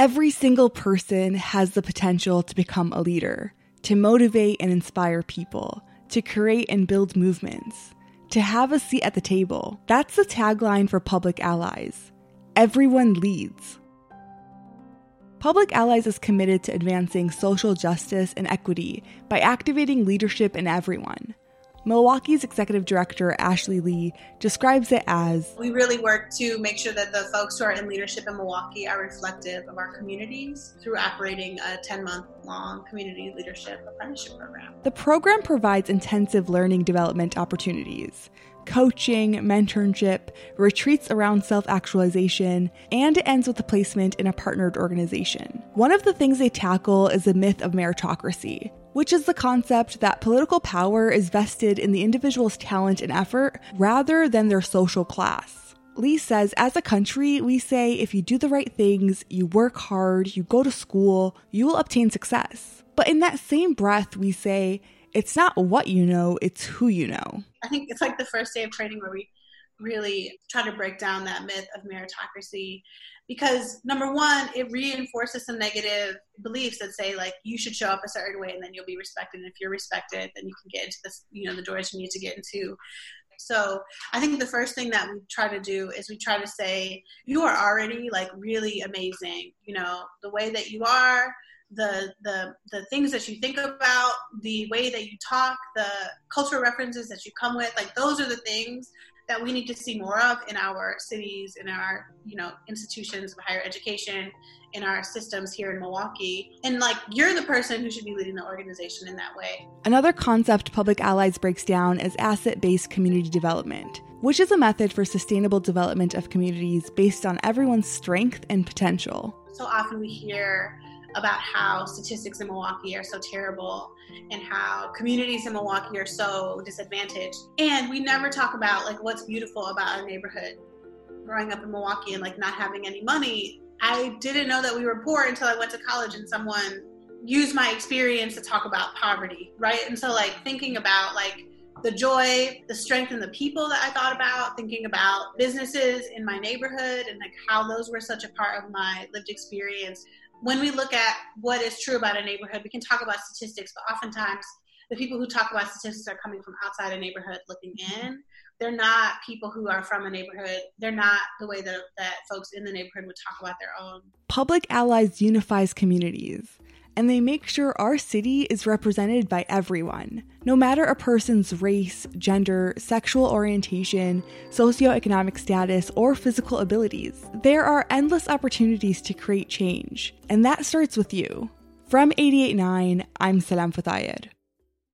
Every single person has the potential to become a leader, to motivate and inspire people, to create and build movements, to have a seat at the table. That's the tagline for Public Allies. Everyone leads. Public Allies is committed to advancing social justice and equity by activating leadership in everyone. Milwaukee's executive director, Ashley Lee, describes it as We really work to make sure that the folks who are in leadership in Milwaukee are reflective of our communities through operating a 10 month long community leadership apprenticeship program. The program provides intensive learning development opportunities, coaching, mentorship, retreats around self actualization, and it ends with a placement in a partnered organization. One of the things they tackle is the myth of meritocracy, which is the concept that political power is vested in the individual's talent and effort rather than their social class. Lee says, as a country, we say if you do the right things, you work hard, you go to school, you will obtain success. But in that same breath, we say, it's not what you know, it's who you know. I think it's like the first day of training where we really try to break down that myth of meritocracy because number one it reinforces some negative beliefs that say like you should show up a certain way and then you'll be respected and if you're respected then you can get into this you know the doors you need to get into. So i think the first thing that we try to do is we try to say you are already like really amazing. You know the way that you are the the the things that you think about, the way that you talk, the cultural references that you come with, like those are the things that we need to see more of in our cities, in our you know institutions of higher education, in our systems here in Milwaukee. And like you're the person who should be leading the organization in that way. Another concept Public Allies breaks down is asset-based community development, which is a method for sustainable development of communities based on everyone's strength and potential. So often we hear about how statistics in Milwaukee are so terrible and how communities in Milwaukee are so disadvantaged. And we never talk about like what's beautiful about a neighborhood. Growing up in Milwaukee and like not having any money, I didn't know that we were poor until I went to college and someone used my experience to talk about poverty, right? And so like thinking about like the joy, the strength in the people that I thought about, thinking about businesses in my neighborhood and like how those were such a part of my lived experience when we look at what is true about a neighborhood, we can talk about statistics, but oftentimes the people who talk about statistics are coming from outside a neighborhood looking in. They're not people who are from a neighborhood. They're not the way that, that folks in the neighborhood would talk about their own. Public Allies unifies communities and they make sure our city is represented by everyone, no matter a person's race, gender, sexual orientation, socioeconomic status, or physical abilities. There are endless opportunities to create change, and that starts with you. From 889, I'm Salam Fatayer.